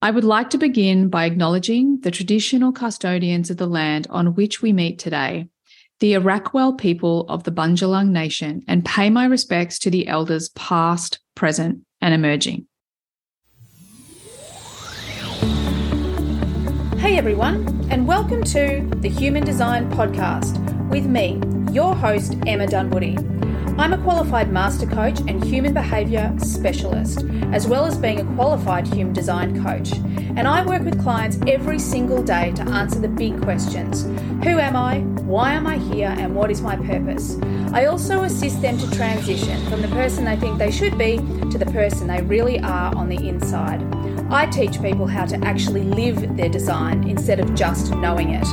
I would like to begin by acknowledging the traditional custodians of the land on which we meet today, the Arakwal people of the Bundjalung Nation, and pay my respects to the elders past, present, and emerging. Hey everyone, and welcome to the Human Design Podcast with me, your host, Emma Dunwoody. I'm a qualified master coach and human behaviour specialist, as well as being a qualified human design coach. And I work with clients every single day to answer the big questions Who am I? Why am I here? And what is my purpose? I also assist them to transition from the person they think they should be to the person they really are on the inside. I teach people how to actually live their design instead of just knowing it.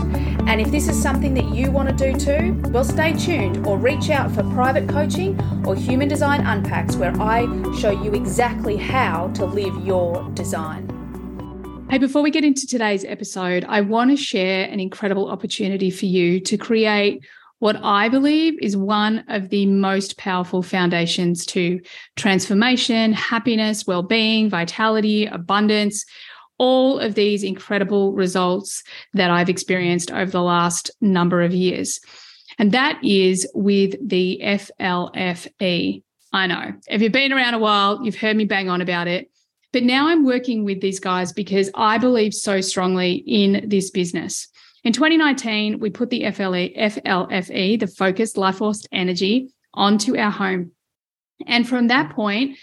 And if this is something that you want to do too, well, stay tuned or reach out for private coaching or Human Design Unpacks, where I show you exactly how to live your design. Hey, before we get into today's episode, I want to share an incredible opportunity for you to create what I believe is one of the most powerful foundations to transformation, happiness, well being, vitality, abundance, all of these incredible results that I've experienced over the last number of years. And that is with the FLFE. I know if you've been around a while, you've heard me bang on about it. But now I'm working with these guys because I believe so strongly in this business. In 2019, we put the FLE, FLFE, the focused life force energy, onto our home. And from that point,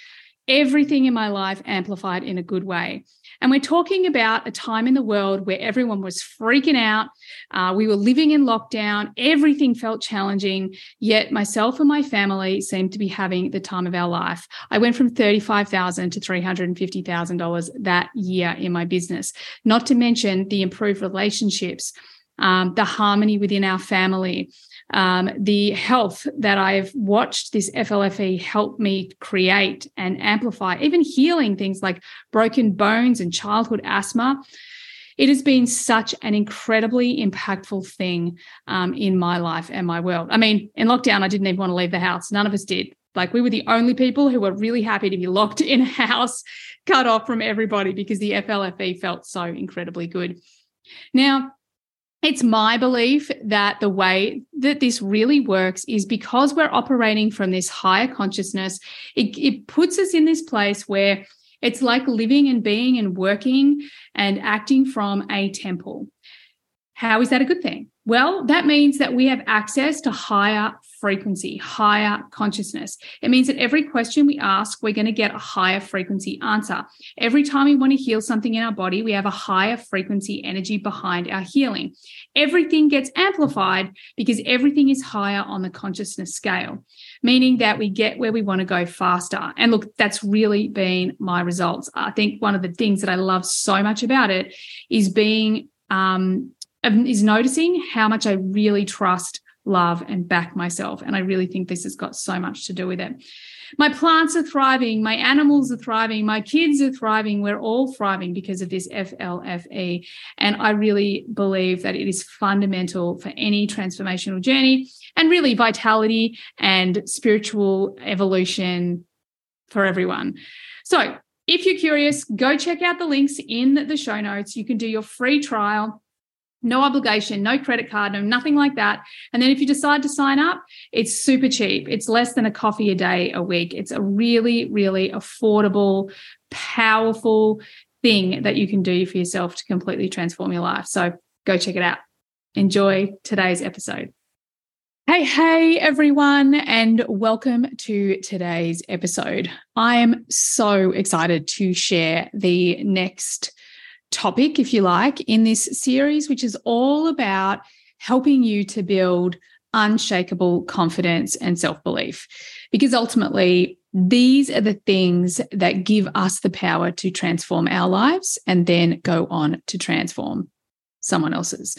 everything in my life amplified in a good way. And we're talking about a time in the world where everyone was freaking out. Uh, we were living in lockdown. Everything felt challenging. Yet myself and my family seemed to be having the time of our life. I went from 35,000 to $350,000 that year in my business, not to mention the improved relationships um, the harmony within our family, um, the health that I've watched this FLFE help me create and amplify, even healing things like broken bones and childhood asthma. It has been such an incredibly impactful thing um, in my life and my world. I mean, in lockdown, I didn't even want to leave the house. None of us did. Like we were the only people who were really happy to be locked in a house, cut off from everybody because the FLFE felt so incredibly good. Now, it's my belief that the way that this really works is because we're operating from this higher consciousness, it, it puts us in this place where it's like living and being and working and acting from a temple. How is that a good thing? Well, that means that we have access to higher frequency, higher consciousness. It means that every question we ask, we're going to get a higher frequency answer. Every time we want to heal something in our body, we have a higher frequency energy behind our healing. Everything gets amplified because everything is higher on the consciousness scale, meaning that we get where we want to go faster. And look, that's really been my results. I think one of the things that I love so much about it is being um, is noticing how much I really trust, love, and back myself. And I really think this has got so much to do with it. My plants are thriving, my animals are thriving, my kids are thriving. We're all thriving because of this FLFE. And I really believe that it is fundamental for any transformational journey and really vitality and spiritual evolution for everyone. So, if you're curious, go check out the links in the show notes. You can do your free trial no obligation, no credit card, no nothing like that. And then if you decide to sign up, it's super cheap. It's less than a coffee a day a week. It's a really, really affordable, powerful thing that you can do for yourself to completely transform your life. So go check it out. Enjoy today's episode. Hey, hey, everyone, and welcome to today's episode. I am so excited to share the next topic, if you like, in this series, which is all about helping you to build unshakable confidence and self belief. Because ultimately, these are the things that give us the power to transform our lives and then go on to transform someone else's.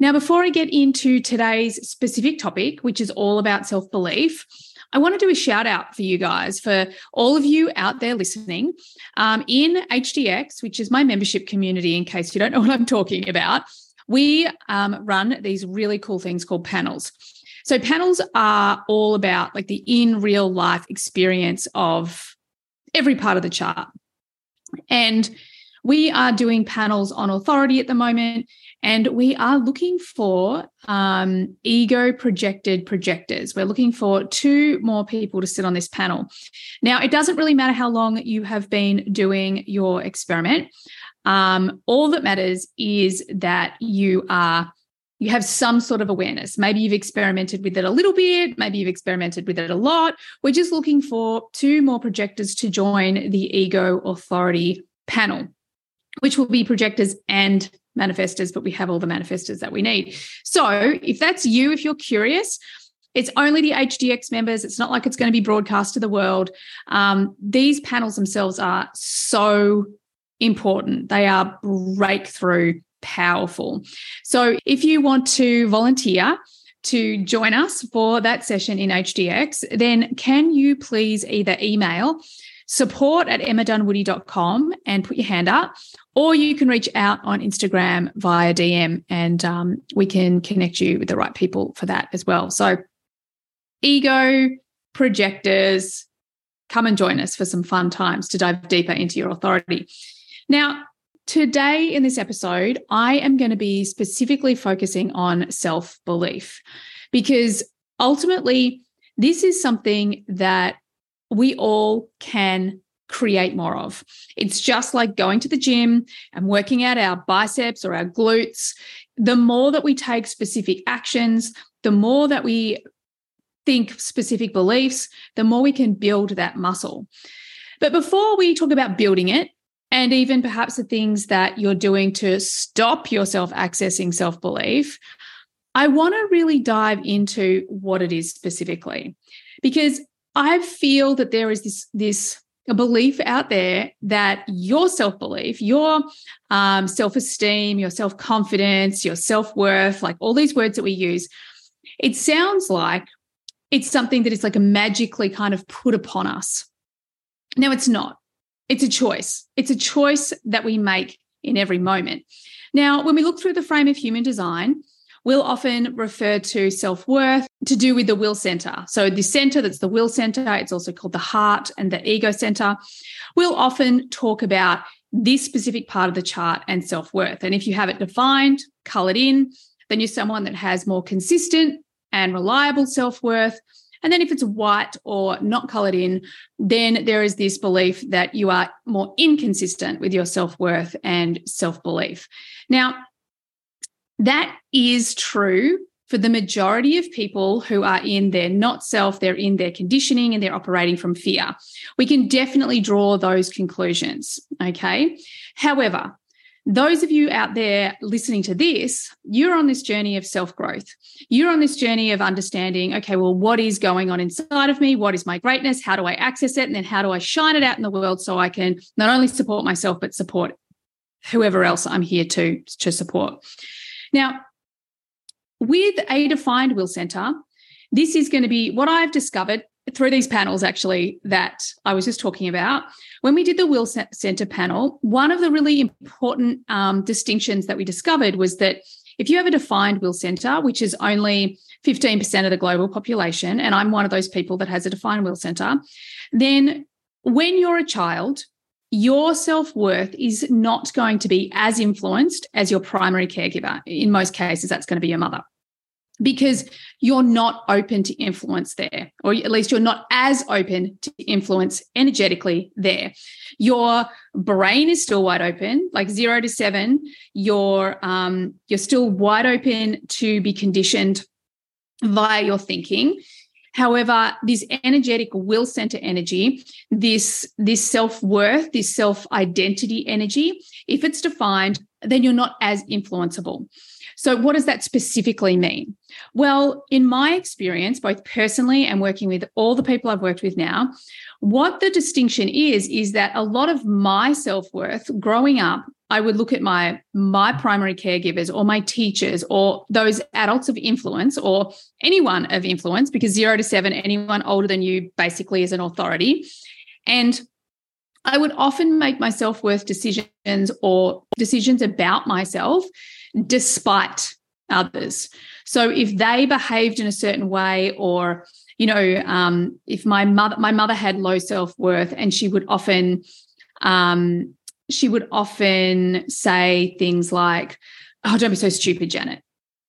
Now, before I get into today's specific topic, which is all about self belief, I want to do a shout out for you guys, for all of you out there listening. Um, in HDX, which is my membership community, in case you don't know what I'm talking about, we um, run these really cool things called panels. So, panels are all about like the in real life experience of every part of the chart. And we are doing panels on authority at the moment, and we are looking for um, ego projected projectors. We're looking for two more people to sit on this panel. Now, it doesn't really matter how long you have been doing your experiment. Um, all that matters is that you are you have some sort of awareness. Maybe you've experimented with it a little bit, maybe you've experimented with it a lot. We're just looking for two more projectors to join the ego authority panel, which will be projectors and manifestors, but we have all the manifestors that we need. So if that's you, if you're curious, it's only the HDX members. It's not like it's going to be broadcast to the world. Um, these panels themselves are so important. They are breakthrough powerful. So if you want to volunteer, to join us for that session in HDX, then can you please either email support at emmadunwoody.com and put your hand up, or you can reach out on Instagram via DM and um, we can connect you with the right people for that as well. So, ego, projectors, come and join us for some fun times to dive deeper into your authority. Now, Today, in this episode, I am going to be specifically focusing on self belief because ultimately, this is something that we all can create more of. It's just like going to the gym and working out our biceps or our glutes. The more that we take specific actions, the more that we think specific beliefs, the more we can build that muscle. But before we talk about building it, and even perhaps the things that you're doing to stop yourself accessing self belief, I want to really dive into what it is specifically because I feel that there is this this belief out there that your self belief, your um, self esteem, your self confidence, your self worth, like all these words that we use, it sounds like it's something that is like a magically kind of put upon us. Now, it's not. It's a choice. It's a choice that we make in every moment. Now, when we look through the frame of human design, we'll often refer to self worth to do with the will center. So, the center that's the will center, it's also called the heart and the ego center. We'll often talk about this specific part of the chart and self worth. And if you have it defined, colored in, then you're someone that has more consistent and reliable self worth and then if it's white or not colored in, then there is this belief that you are more inconsistent with your self worth and self belief. Now, that is true for the majority of people who are in their not self, they're in their conditioning and they're operating from fear. We can definitely draw those conclusions. Okay. However, those of you out there listening to this, you're on this journey of self growth. You're on this journey of understanding, okay, well, what is going on inside of me? What is my greatness? How do I access it? And then how do I shine it out in the world so I can not only support myself, but support whoever else I'm here to, to support. Now, with a defined will center, this is going to be what I've discovered through these panels actually that I was just talking about. When we did the Will Center panel, one of the really important um, distinctions that we discovered was that if you have a defined will center, which is only 15% of the global population, and I'm one of those people that has a defined will center, then when you're a child, your self worth is not going to be as influenced as your primary caregiver. In most cases, that's going to be your mother because you're not open to influence there, or at least you're not as open to influence energetically there. Your brain is still wide open, like zero to seven. You're um, you're still wide open to be conditioned via your thinking. However, this energetic will center energy, this this self worth, this self identity energy, if it's defined, then you're not as influenceable. So, what does that specifically mean? Well, in my experience, both personally and working with all the people I've worked with now, what the distinction is, is that a lot of my self worth growing up, I would look at my my primary caregivers or my teachers or those adults of influence or anyone of influence because 0 to 7 anyone older than you basically is an authority and I would often make my self-worth decisions or decisions about myself despite others. So if they behaved in a certain way, or you know, um, if my mother my mother had low self worth, and she would often um, she would often say things like, Oh, don't be so stupid, Janet.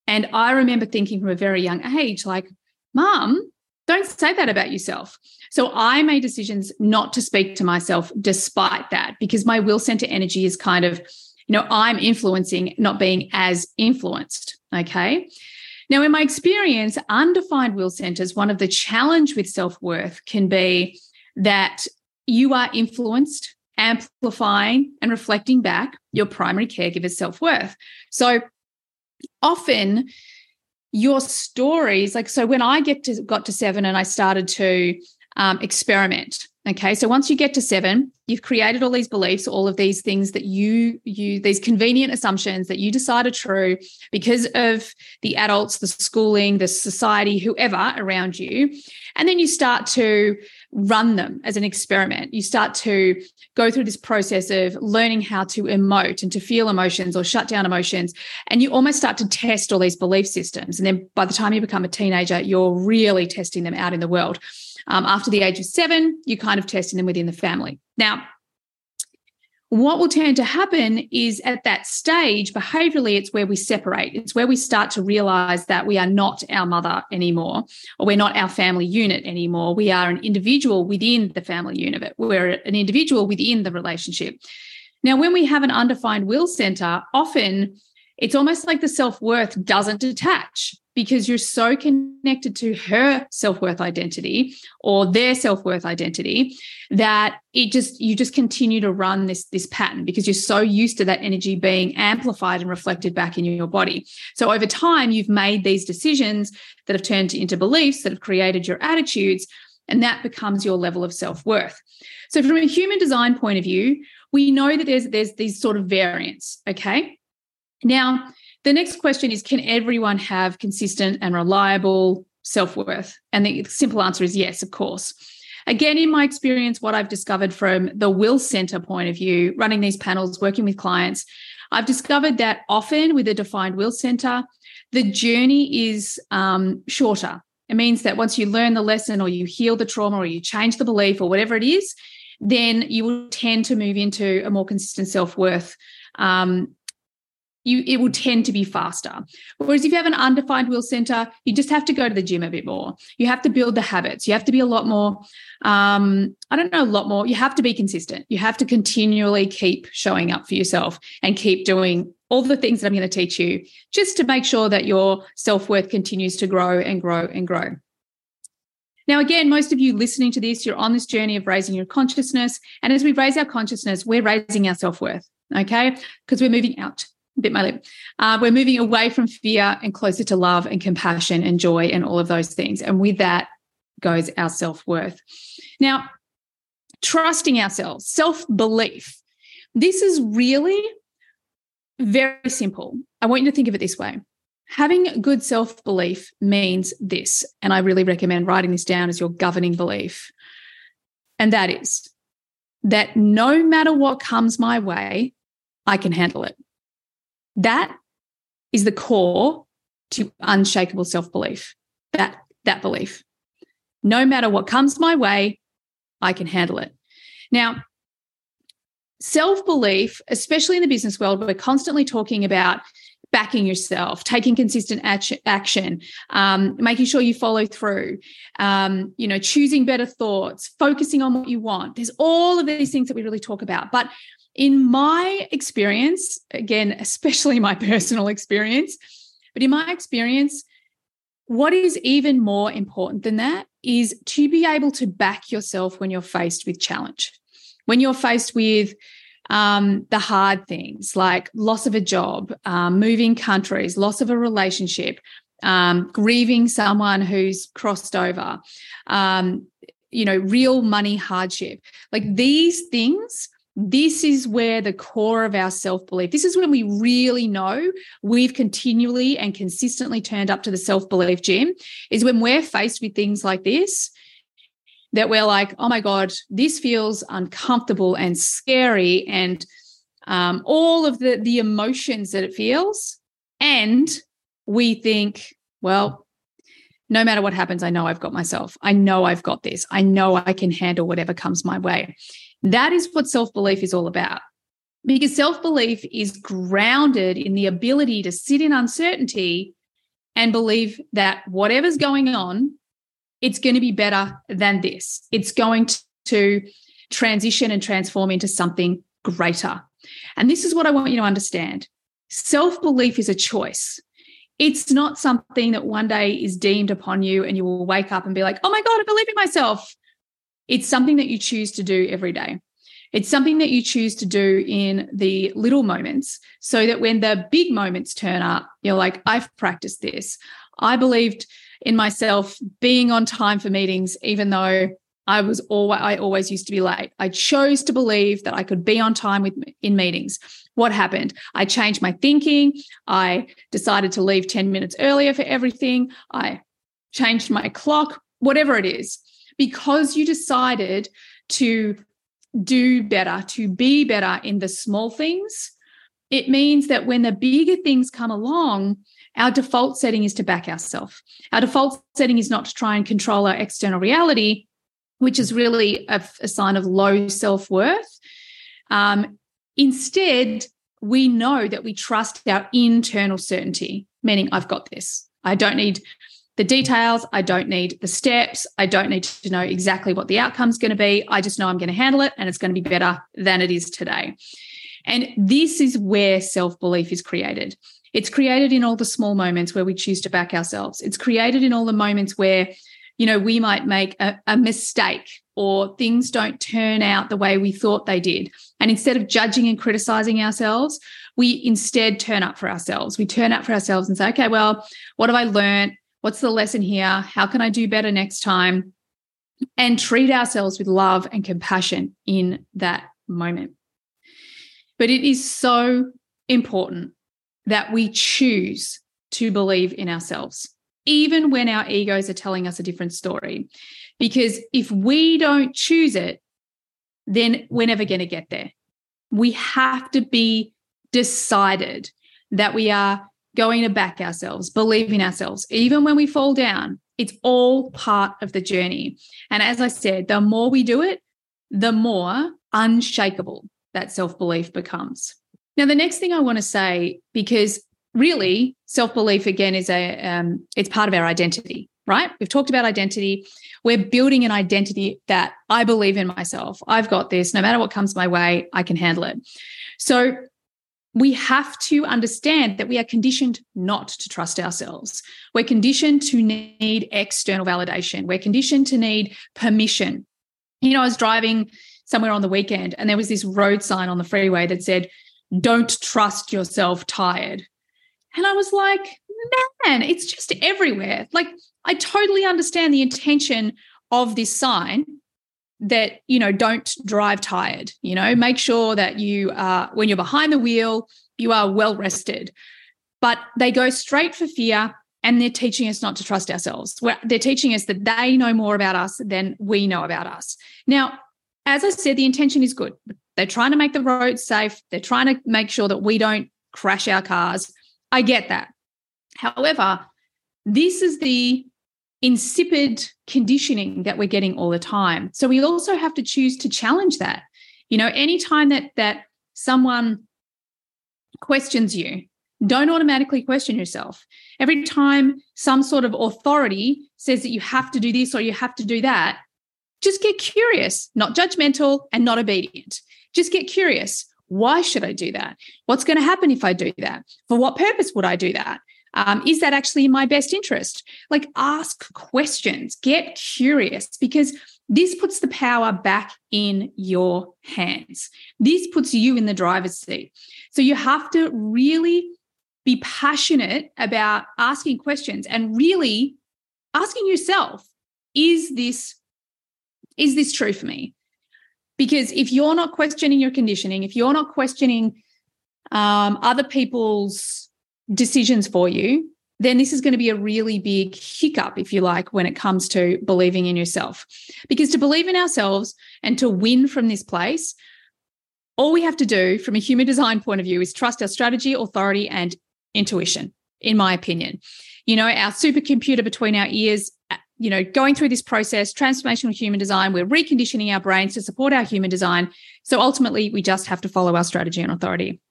And I remember thinking from a very young age, like, Mom, don't say that about yourself. So I made decisions not to speak to myself despite that because my will center energy is kind of, you know, I'm influencing, not being as influenced. Okay. Now, in my experience, undefined will centers, one of the challenge with self worth can be that you are influenced, amplifying, and reflecting back your primary caregiver's self worth. So often, your stories, like so, when I get to got to seven and I started to um, experiment. Okay, so once you get to seven, you've created all these beliefs, all of these things that you you these convenient assumptions that you decide are true because of the adults, the schooling, the society, whoever around you, and then you start to run them as an experiment. You start to go through this process of learning how to emote and to feel emotions or shut down emotions. And you almost start to test all these belief systems. And then by the time you become a teenager, you're really testing them out in the world. Um, after the age of seven, you're kind of testing them within the family. Now, what will tend to happen is at that stage, behaviorally, it's where we separate. It's where we start to realize that we are not our mother anymore, or we're not our family unit anymore. We are an individual within the family unit. We're an individual within the relationship. Now, when we have an undefined will center, often it's almost like the self worth doesn't detach because you're so connected to her self-worth identity or their self-worth identity that it just you just continue to run this this pattern because you're so used to that energy being amplified and reflected back in your body. So over time you've made these decisions that have turned into beliefs that have created your attitudes and that becomes your level of self-worth. So from a human design point of view we know that there's there's these sort of variants okay? Now the next question is Can everyone have consistent and reliable self worth? And the simple answer is yes, of course. Again, in my experience, what I've discovered from the will center point of view, running these panels, working with clients, I've discovered that often with a defined will center, the journey is um, shorter. It means that once you learn the lesson or you heal the trauma or you change the belief or whatever it is, then you will tend to move into a more consistent self worth um, you it will tend to be faster. Whereas if you have an undefined will center, you just have to go to the gym a bit more. You have to build the habits. You have to be a lot more, um, I don't know, a lot more. You have to be consistent. You have to continually keep showing up for yourself and keep doing all the things that I'm going to teach you just to make sure that your self worth continues to grow and grow and grow. Now, again, most of you listening to this, you're on this journey of raising your consciousness. And as we raise our consciousness, we're raising our self worth, okay? Because we're moving out bit my lip. Uh, we're moving away from fear and closer to love and compassion and joy and all of those things. And with that goes our self worth. Now, trusting ourselves, self belief. This is really very simple. I want you to think of it this way. Having good self belief means this, and I really recommend writing this down as your governing belief. And that is that no matter what comes my way, I can handle it. That is the core to unshakable self-belief. That that belief. No matter what comes my way, I can handle it. Now, self-belief, especially in the business world, we're constantly talking about backing yourself, taking consistent action, um, making sure you follow through, um, you know, choosing better thoughts, focusing on what you want. There's all of these things that we really talk about. But in my experience, again, especially my personal experience, but in my experience, what is even more important than that is to be able to back yourself when you're faced with challenge, when you're faced with um, the hard things like loss of a job, um, moving countries, loss of a relationship, um, grieving someone who's crossed over, um, you know, real money hardship. Like these things this is where the core of our self belief, this is when we really know we've continually and consistently turned up to the self belief gym, is when we're faced with things like this, that we're like, oh my God, this feels uncomfortable and scary and um, all of the, the emotions that it feels. And we think, well, no matter what happens, I know I've got myself. I know I've got this. I know I can handle whatever comes my way. That is what self belief is all about. Because self belief is grounded in the ability to sit in uncertainty and believe that whatever's going on, it's going to be better than this. It's going to transition and transform into something greater. And this is what I want you to understand self belief is a choice. It's not something that one day is deemed upon you and you will wake up and be like, oh my God, I believe in myself. It's something that you choose to do every day. It's something that you choose to do in the little moments so that when the big moments turn up, you're like, I've practiced this. I believed in myself being on time for meetings, even though I was always I always used to be late. I chose to believe that I could be on time with in meetings. What happened? I changed my thinking. I decided to leave 10 minutes earlier for everything. I changed my clock, whatever it is. Because you decided to do better, to be better in the small things, it means that when the bigger things come along, our default setting is to back ourselves. Our default setting is not to try and control our external reality, which is really a, a sign of low self worth. Um, instead, we know that we trust our internal certainty, meaning I've got this. I don't need the details. I don't need the steps. I don't need to know exactly what the outcome's going to be. I just know I'm going to handle it and it's going to be better than it is today. And this is where self belief is created. It's created in all the small moments where we choose to back ourselves. It's created in all the moments where, you know, we might make a, a mistake or things don't turn out the way we thought they did. And instead of judging and criticizing ourselves, we instead turn up for ourselves. We turn up for ourselves and say, okay, well, what have I learned? What's the lesson here? How can I do better next time? And treat ourselves with love and compassion in that moment. But it is so important that we choose to believe in ourselves, even when our egos are telling us a different story. Because if we don't choose it, then we're never going to get there. We have to be decided that we are going to back ourselves, believe in ourselves, even when we fall down. It's all part of the journey. And as I said, the more we do it, the more unshakable that self belief becomes. Now, the next thing I want to say, because really self belief again is a um, it's part of our identity, right? We've talked about identity. We're building an identity that I believe in myself. I've got this. No matter what comes my way, I can handle it. So we have to understand that we are conditioned not to trust ourselves. We're conditioned to need external validation. We're conditioned to need permission. You know, I was driving somewhere on the weekend and there was this road sign on the freeway that said, Don't trust yourself tired. And I was like, Man, it's just everywhere. Like, I totally understand the intention of this sign that you know don't drive tired you know? Make sure that you are when you're behind the wheel you are well rested. But they go straight for fear and they're teaching us not to trust ourselves. They're teaching us that they know more about us than we know about us. Now as i said the intention is good. They're trying to make the roads safe. They're trying to make sure that we don't crash our cars. I get that. However this is the insipid conditioning that we're getting all the time. So we also have to choose to challenge that. You know, anytime that that someone questions you, don't automatically question yourself. Every time some sort of authority says that you have to do this or you have to do that, just get curious, not judgmental and not obedient. Just get curious. Why should I do that? What's going to happen if I do that? For what purpose would I do that? Um, is that actually in my best interest? Like, ask questions, get curious, because this puts the power back in your hands. This puts you in the driver's seat. So, you have to really be passionate about asking questions and really asking yourself, is this is this true for me? Because if you're not questioning your conditioning, if you're not questioning um, other people's decisions for you, then this is going to be a really big hiccup, if you like, when it comes to believing in yourself. Because to believe in ourselves and to win from this place, all we have to do from a human design point of view is trust our strategy, authority, and intuition, in my opinion. You know, our supercomputer between our ears uh, you know, going through this process, transformational human design, we're reconditioning our brains to support our human design. So ultimately, we just have to follow our strategy and authority.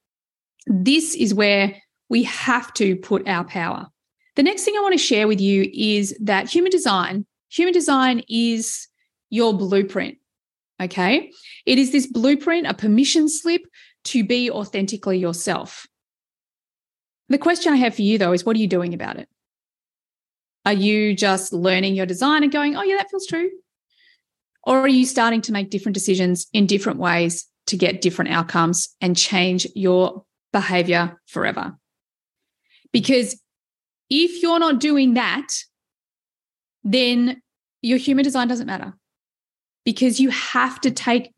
This is where we have to put our power. The next thing I want to share with you is that human design, human design is your blueprint. Okay. It is this blueprint, a permission slip to be authentically yourself. The question I have for you, though, is what are you doing about it? Are you just learning your design and going, oh, yeah, that feels true? Or are you starting to make different decisions in different ways to get different outcomes and change your behavior forever? Because if you're not doing that, then your human design doesn't matter because you have to take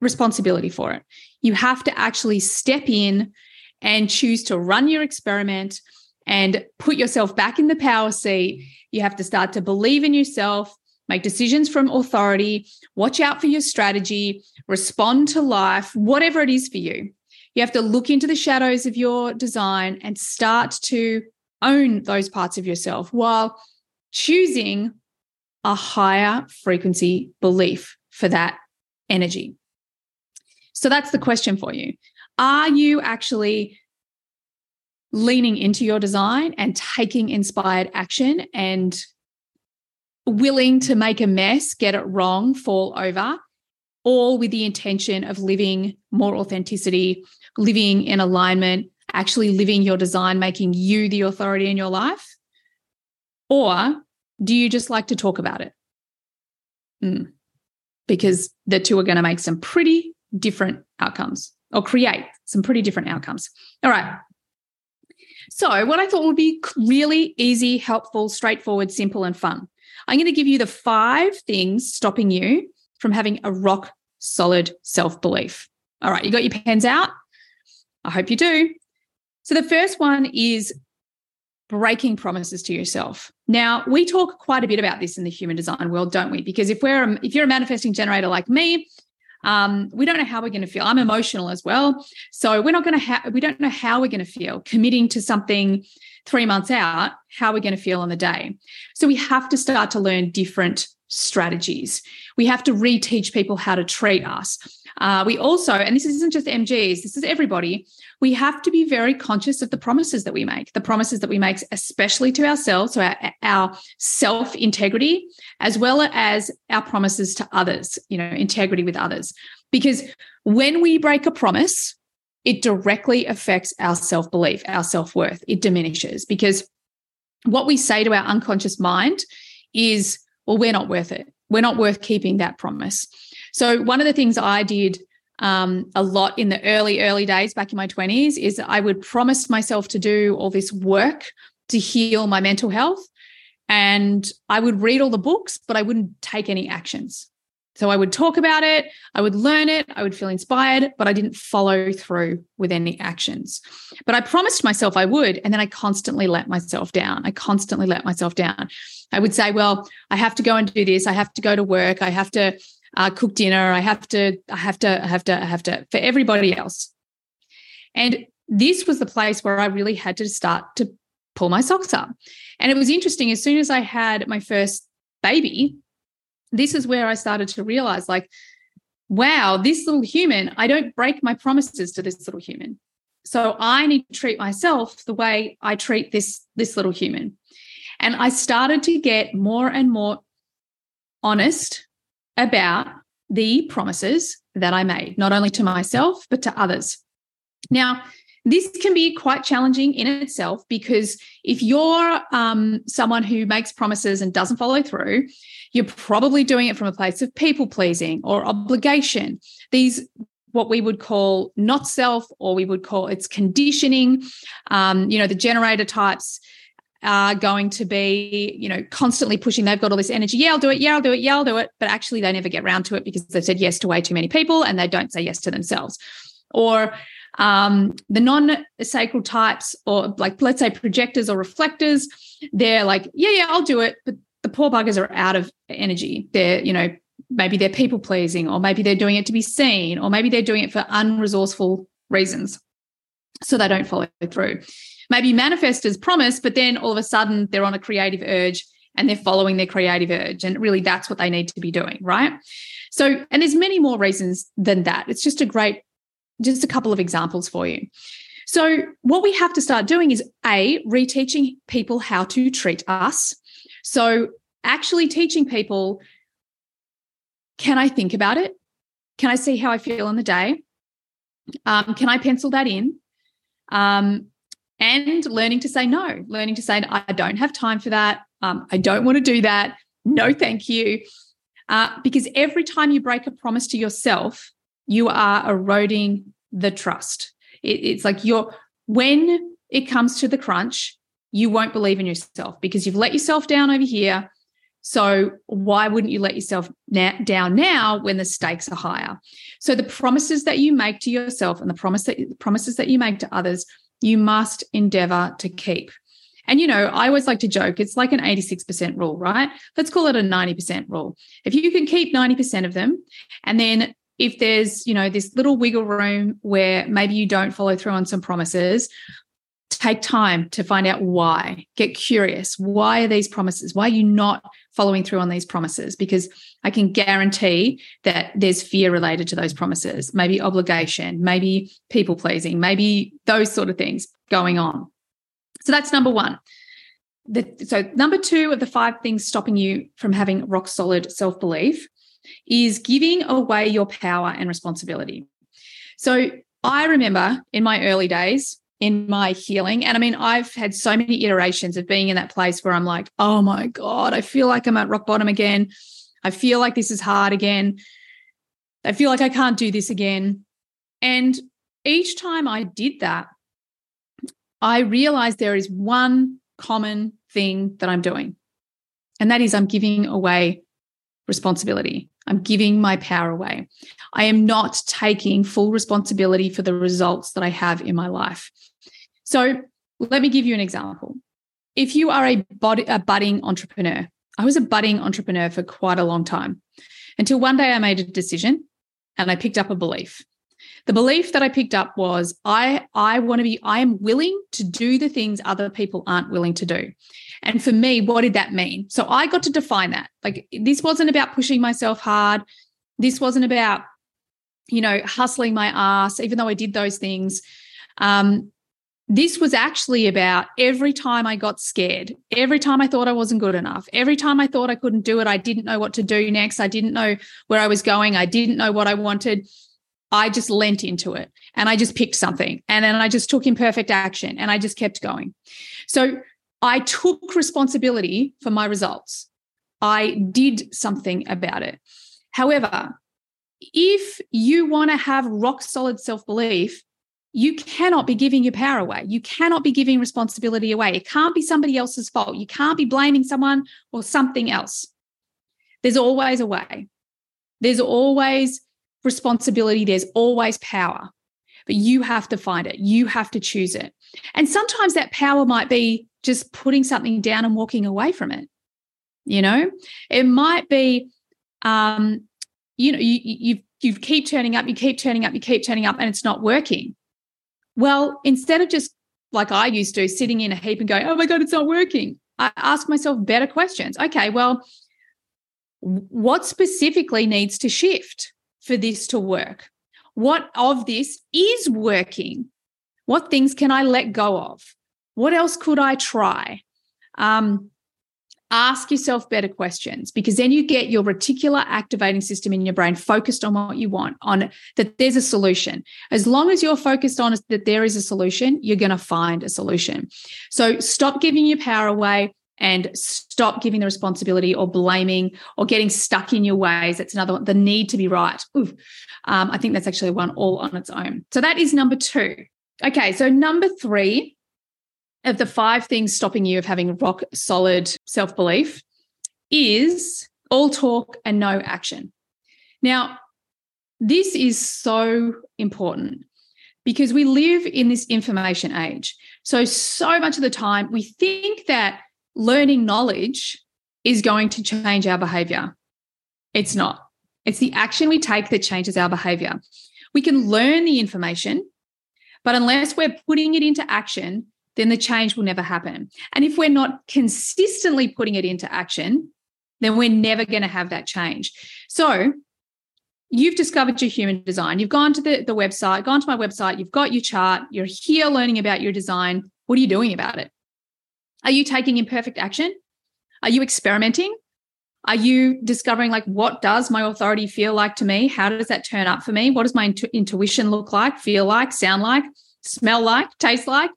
responsibility for it. You have to actually step in and choose to run your experiment and put yourself back in the power seat. You have to start to believe in yourself, make decisions from authority, watch out for your strategy, respond to life, whatever it is for you. You have to look into the shadows of your design and start to own those parts of yourself while choosing a higher frequency belief for that energy. So that's the question for you. Are you actually leaning into your design and taking inspired action and willing to make a mess, get it wrong, fall over, all with the intention of living more authenticity, living in alignment, actually living your design, making you the authority in your life? Or do you just like to talk about it? Mm. Because the two are going to make some pretty different outcomes or create some pretty different outcomes. All right. So, what I thought would be really easy, helpful, straightforward, simple, and fun. I'm going to give you the five things stopping you from having a rock solid self belief. All right, you got your pens out? I hope you do. So, the first one is breaking promises to yourself. Now, we talk quite a bit about this in the human design world, don't we? Because if we're if you're a manifesting generator like me, um, we don't know how we're going to feel. I'm emotional as well, so we're not going to have. We don't know how we're going to feel committing to something three months out. How we're going to feel on the day. So we have to start to learn different strategies. We have to reteach people how to treat us. Uh, we also, and this isn't just MGs, this is everybody, we have to be very conscious of the promises that we make, the promises that we make, especially to ourselves, so our, our self integrity, as well as our promises to others, you know, integrity with others. Because when we break a promise, it directly affects our self belief, our self worth. It diminishes because what we say to our unconscious mind is, well, we're not worth it. We're not worth keeping that promise. So, one of the things I did um, a lot in the early, early days back in my 20s is I would promise myself to do all this work to heal my mental health. And I would read all the books, but I wouldn't take any actions. So I would talk about it, I would learn it, I would feel inspired, but I didn't follow through with any actions. But I promised myself I would. And then I constantly let myself down. I constantly let myself down. I would say, well, I have to go and do this. I have to go to work. I have to uh, cook dinner. I have to, I have to, I have to, I have to, for everybody else. And this was the place where I really had to start to pull my socks up. And it was interesting. As soon as I had my first baby, this is where I started to realize like, wow, this little human, I don't break my promises to this little human. So I need to treat myself the way I treat this, this little human. And I started to get more and more honest about the promises that I made, not only to myself, but to others. Now, this can be quite challenging in itself because if you're um, someone who makes promises and doesn't follow through, you're probably doing it from a place of people pleasing or obligation. These what we would call not self, or we would call it's conditioning. Um, you know, the generator types are going to be, you know, constantly pushing. They've got all this energy. Yeah, I'll do it. Yeah, I'll do it. Yeah, I'll do it. But actually, they never get around to it because they've said yes to way too many people and they don't say yes to themselves. Or um, the non-sacral types, or like let's say projectors or reflectors, they're like, yeah, yeah, I'll do it. But the poor buggers are out of energy. They're, you know, maybe they're people pleasing, or maybe they're doing it to be seen, or maybe they're doing it for unresourceful reasons. So they don't follow through maybe manifestors promise, but then all of a sudden they're on a creative urge and they're following their creative urge. And really, that's what they need to be doing, right? So, and there's many more reasons than that. It's just a great, just a couple of examples for you. So, what we have to start doing is A, reteaching people how to treat us. So, actually teaching people can I think about it? Can I see how I feel on the day? Um, can I pencil that in? Um, and learning to say no, learning to say, I don't have time for that. Um, I don't want to do that. No, thank you. Uh, because every time you break a promise to yourself, you are eroding the trust. It, it's like you're, when it comes to the crunch, you won't believe in yourself because you've let yourself down over here. So why wouldn't you let yourself na- down now when the stakes are higher? So the promises that you make to yourself and the promise that promises that you make to others, you must endeavor to keep. And you know, I always like to joke, it's like an 86% rule, right? Let's call it a 90% rule. If you can keep 90% of them, and then if there's, you know, this little wiggle room where maybe you don't follow through on some promises, take time to find out why. Get curious. Why are these promises? Why are you not following through on these promises? Because I can guarantee that there's fear related to those promises, maybe obligation, maybe people pleasing, maybe those sort of things going on. So that's number one. The, so, number two of the five things stopping you from having rock solid self belief is giving away your power and responsibility. So, I remember in my early days, in my healing. And I mean, I've had so many iterations of being in that place where I'm like, oh my God, I feel like I'm at rock bottom again. I feel like this is hard again. I feel like I can't do this again. And each time I did that, I realized there is one common thing that I'm doing, and that is I'm giving away responsibility. I'm giving my power away. I am not taking full responsibility for the results that I have in my life. So let me give you an example. If you are a, a budding entrepreneur, I was a budding entrepreneur for quite a long time until one day I made a decision and I picked up a belief. The belief that I picked up was I I want to be I am willing to do the things other people aren't willing to do. And for me, what did that mean? So I got to define that. Like this wasn't about pushing myself hard. This wasn't about, you know, hustling my ass, even though I did those things. Um, this was actually about every time I got scared, every time I thought I wasn't good enough, every time I thought I couldn't do it, I didn't know what to do next. I didn't know where I was going. I didn't know what I wanted. I just lent into it and I just picked something and then I just took imperfect action and I just kept going. So I took responsibility for my results. I did something about it. However, if you want to have rock solid self belief, you cannot be giving your power away. You cannot be giving responsibility away. It can't be somebody else's fault. You can't be blaming someone or something else. There's always a way. There's always responsibility. There's always power, but you have to find it. You have to choose it. And sometimes that power might be just putting something down and walking away from it. You know, it might be, um, you know, you, you you keep turning up, you keep turning up, you keep turning up, and it's not working. Well, instead of just like I used to, sitting in a heap and going, "Oh my god, it's not working," I ask myself better questions. Okay, well, what specifically needs to shift for this to work? What of this is working? What things can I let go of? What else could I try? Um, ask yourself better questions because then you get your reticular activating system in your brain focused on what you want, on that there's a solution. As long as you're focused on that there is a solution, you're going to find a solution. So stop giving your power away and stop giving the responsibility or blaming or getting stuck in your ways. That's another one. The need to be right. Um, I think that's actually one all on its own. So that is number two. Okay, so number three of the five things stopping you of having rock solid self belief is all talk and no action. Now, this is so important because we live in this information age. So, so much of the time, we think that learning knowledge is going to change our behavior. It's not. It's the action we take that changes our behavior. We can learn the information, but unless we're putting it into action, then the change will never happen. And if we're not consistently putting it into action, then we're never going to have that change. So, you've discovered your human design. You've gone to the, the website, gone to my website, you've got your chart, you're here learning about your design. What are you doing about it? Are you taking imperfect action? Are you experimenting? Are you discovering like what does my authority feel like to me? How does that turn up for me? What does my intu- intuition look like, feel like, sound like, smell like, taste like?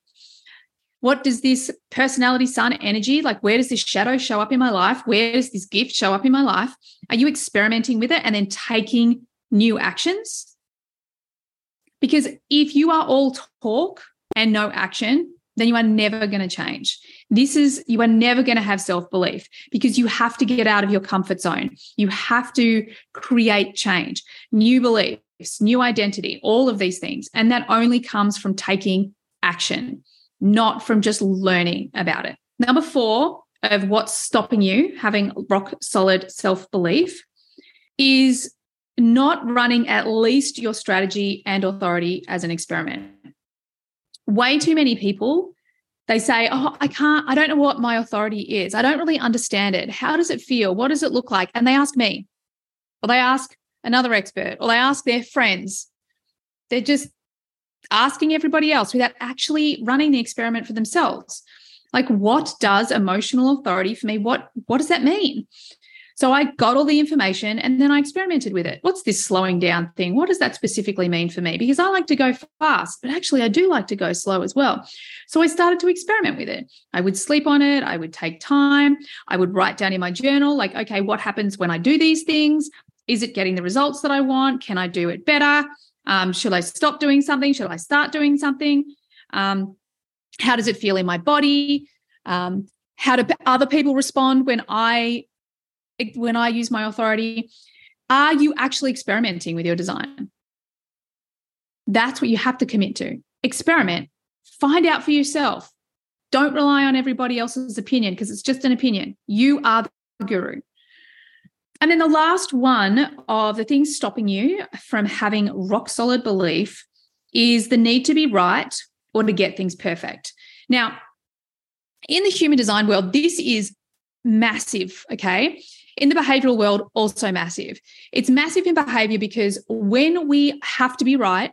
What does this personality sun energy like? Where does this shadow show up in my life? Where does this gift show up in my life? Are you experimenting with it and then taking new actions? Because if you are all talk and no action, then you are never going to change. This is, you are never going to have self belief because you have to get out of your comfort zone. You have to create change, new beliefs, new identity, all of these things. And that only comes from taking action, not from just learning about it. Number four of what's stopping you having rock solid self belief is not running at least your strategy and authority as an experiment way too many people they say oh i can't i don't know what my authority is. I don't really understand it. How does it feel? What does it look like? And they ask me or they ask another expert or they ask their friends. They're just asking everybody else without actually running the experiment for themselves. Like what does emotional authority for me what what does that mean so I got all the information and then I experimented with it. What's this slowing down thing? What does that specifically mean for me? Because I like to go fast, but actually I do like to go slow as well. So I started to experiment with it. I would sleep on it, I would take time, I would write down in my journal, like, okay, what happens when I do these things? Is it getting the results that I want? Can I do it better? Um, should I stop doing something? Should I start doing something? Um, how does it feel in my body? Um, how do other people respond when I when I use my authority, are you actually experimenting with your design? That's what you have to commit to. Experiment, find out for yourself. Don't rely on everybody else's opinion because it's just an opinion. You are the guru. And then the last one of the things stopping you from having rock solid belief is the need to be right or to get things perfect. Now, in the human design world, this is massive. Okay in the behavioral world also massive. It's massive in behavior because when we have to be right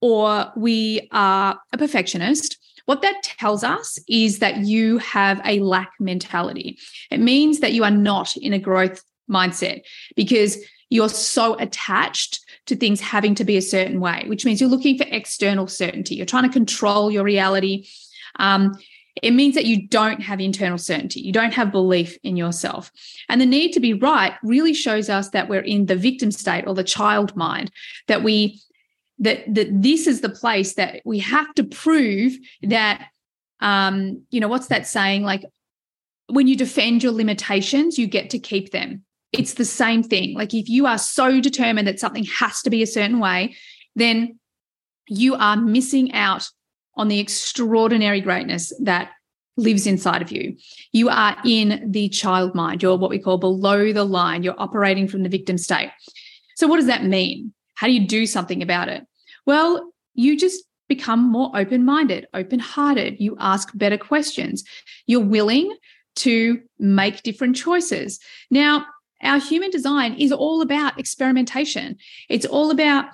or we are a perfectionist, what that tells us is that you have a lack mentality. It means that you are not in a growth mindset because you're so attached to things having to be a certain way, which means you're looking for external certainty. You're trying to control your reality. Um, it means that you don't have internal certainty. You don't have belief in yourself. And the need to be right really shows us that we're in the victim state or the child mind, that we that that this is the place that we have to prove that um you know what's that saying like when you defend your limitations you get to keep them it's the same thing like if you are so determined that something has to be a certain way then you are missing out on the extraordinary greatness that lives inside of you. You are in the child mind. You're what we call below the line. You're operating from the victim state. So, what does that mean? How do you do something about it? Well, you just become more open minded, open hearted. You ask better questions. You're willing to make different choices. Now, our human design is all about experimentation. It's all about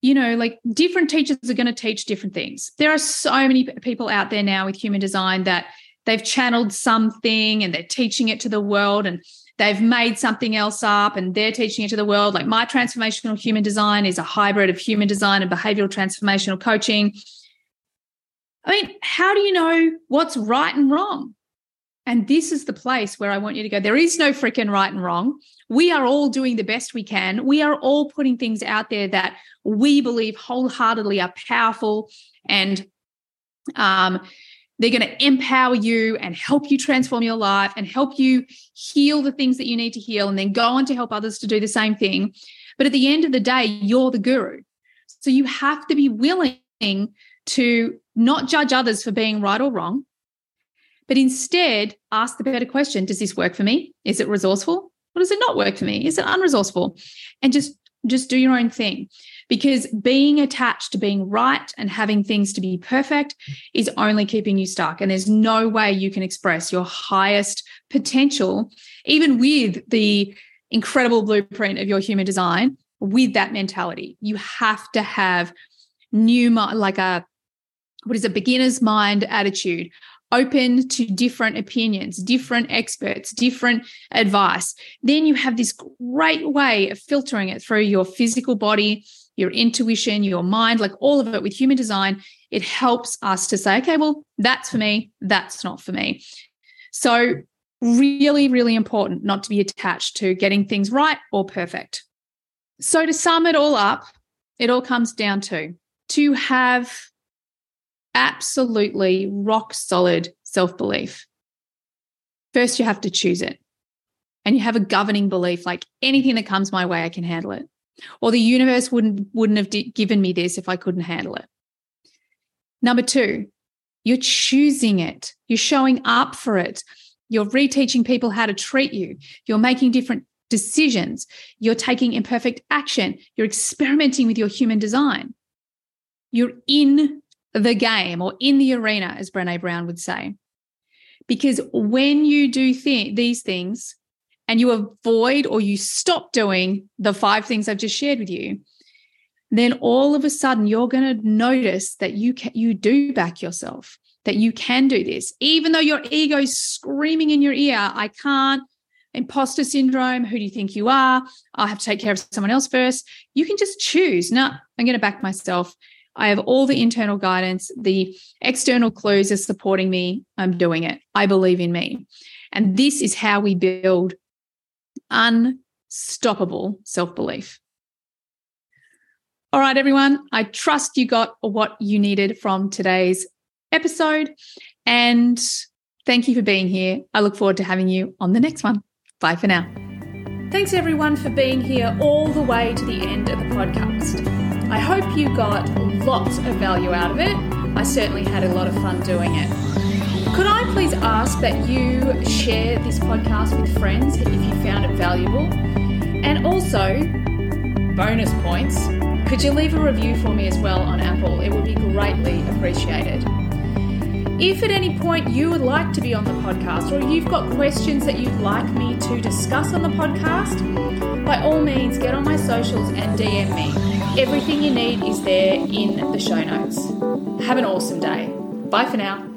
you know, like different teachers are going to teach different things. There are so many people out there now with human design that they've channeled something and they're teaching it to the world and they've made something else up and they're teaching it to the world. Like my transformational human design is a hybrid of human design and behavioral transformational coaching. I mean, how do you know what's right and wrong? And this is the place where I want you to go. There is no freaking right and wrong. We are all doing the best we can. We are all putting things out there that we believe wholeheartedly are powerful and um, they're going to empower you and help you transform your life and help you heal the things that you need to heal and then go on to help others to do the same thing. But at the end of the day, you're the guru. So you have to be willing to not judge others for being right or wrong, but instead ask the better question Does this work for me? Is it resourceful? Or does it not work for me? Is it unresourceful? And just just do your own thing. because being attached to being right and having things to be perfect is only keeping you stuck. And there's no way you can express your highest potential, even with the incredible blueprint of your human design, with that mentality. You have to have new, like a, what is a beginner's mind attitude open to different opinions, different experts, different advice. Then you have this great way of filtering it through your physical body, your intuition, your mind, like all of it with human design. It helps us to say, okay, well, that's for me, that's not for me. So, really, really important not to be attached to getting things right or perfect. So, to sum it all up, it all comes down to to have absolutely rock solid self belief. First, you have to choose it. And you have a governing belief like anything that comes my way, I can handle it. Or the universe wouldn't, wouldn't have d- given me this if I couldn't handle it. Number two, you're choosing it, you're showing up for it. You're reteaching people how to treat you. You're making different decisions. You're taking imperfect action. You're experimenting with your human design. You're in the game or in the arena, as Brene Brown would say. Because when you do th- these things and you avoid or you stop doing the five things I've just shared with you, then all of a sudden you're going to notice that you can, you do back yourself, that you can do this, even though your ego's screaming in your ear, I can't, imposter syndrome, who do you think you are? I have to take care of someone else first. You can just choose, no, I'm going to back myself. I have all the internal guidance. The external clues are supporting me. I'm doing it. I believe in me. And this is how we build unstoppable self belief. All right, everyone. I trust you got what you needed from today's episode. And thank you for being here. I look forward to having you on the next one. Bye for now. Thanks, everyone, for being here all the way to the end of the podcast. I hope you got lots of value out of it. I certainly had a lot of fun doing it. Could I please ask that you share this podcast with friends if you found it valuable? And also, bonus points, could you leave a review for me as well on Apple? It would be greatly appreciated. If at any point you would like to be on the podcast or you've got questions that you'd like me to discuss on the podcast, by all means get on my socials and DM me. Everything you need is there in the show notes. Have an awesome day. Bye for now.